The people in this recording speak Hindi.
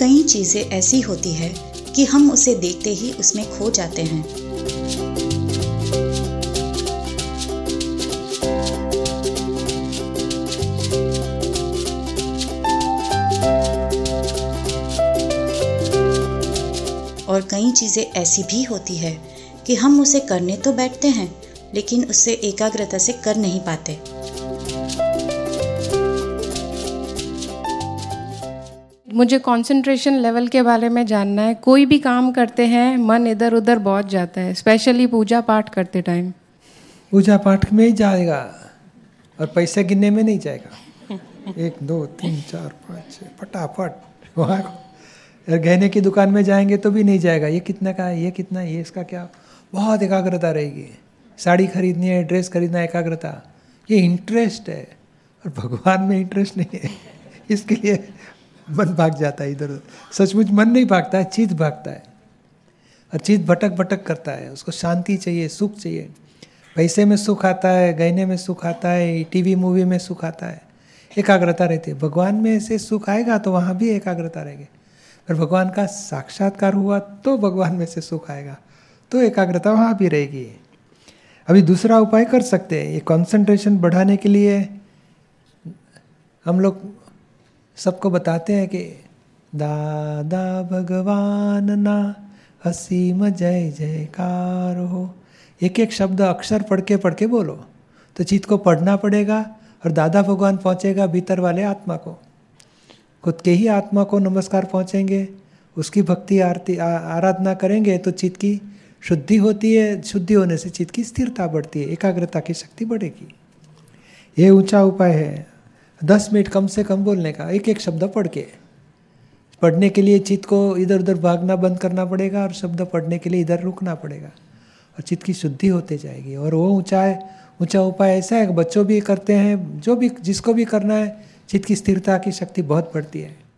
कई चीज़ें ऐसी होती है कि हम उसे देखते ही उसमें खो जाते हैं। और कई चीज़ें ऐसी भी होती है कि हम उसे करने तो बैठते हैं, लेकिन उससे एकाग्रता से कर नहीं पाते। मुझे कंसंट्रेशन लेवल के बारे में जानना है। कोई भी काम करते हैं मन इधर उधर बहुत जाता है स्पेशली पूजा पाठ करते टाइम पूजा पाठ में ही जाएगा और पैसे गिनने में नहीं जाएगा। एक दो तीन चार पाँच छः फटाफट। वहाँ गहने की दुकान में जाएँगे तो भी नहीं जाएगा। ये कितना का है ये कितना है ये इसका क्या? बहुत एकाग्रता रहेगी। साड़ी खरीदनी है ड्रेस खरीदना एकाग्रता। ये इंटरेस्ट है। और भगवान में इंटरेस्ट नहीं है। इसके लिए मन भाग जाता है इधर उधर सचमुच मन नहीं भागता है, चित भागता है। और चित भटक भटक करता है, उसको शांति चाहिए, सुख चाहिए। पैसे में सुख आता है, गहने में सुख आता है, टीवी, मूवी में सुख आता है। एकाग्रता रहती है। भगवान में से सुख आएगा तो वहाँ भी एकाग्रता रहेगी। पर भगवान का साक्षात्कार हुआ तो भगवान में से सुख आएगा तो एकाग्रता वहाँ भी रहेगी। अभी दूसरा उपाय कर सकते हैं। ये कंसंट्रेशन बढ़ाने के लिए हम लोग सबको बताते हैं कि दादा भगवान ना असीम जय जयकार हो। एक एक शब्द अक्षर पढ़ के पढ़ के बोलो तो चित्त को पढ़ना पड़ेगा और दादा भगवान पहुँचेगा भीतर वाले आत्मा को। खुद के ही आत्मा को नमस्कार पहुँचेंगे, उसकी भक्ति आरती आराधना करेंगे तो चित्त की शुद्धि होती है, शुद्धि होने से चित्त की स्थिरता बढ़ती है, एकाग्रता की शक्ति बढ़ेगी। ये ऊँचा उपाय है। दस मिनट कम से कम बोलने का एक एक शब्द पढ़ के। पढ़ने के लिए चित्त को इधर उधर भागना, बंद करना पड़ेगा और शब्द पढ़ने के लिए इधर रुकना पड़ेगा। और चित्त की शुद्धि होते जाएगी। और वो ऊँचा ऊँचा उपाय ऐसा है बच्चों भी करते हैं, जो भी, जिसको भी करना है चित्त की स्थिरता की शक्ति बहुत बढ़ती है।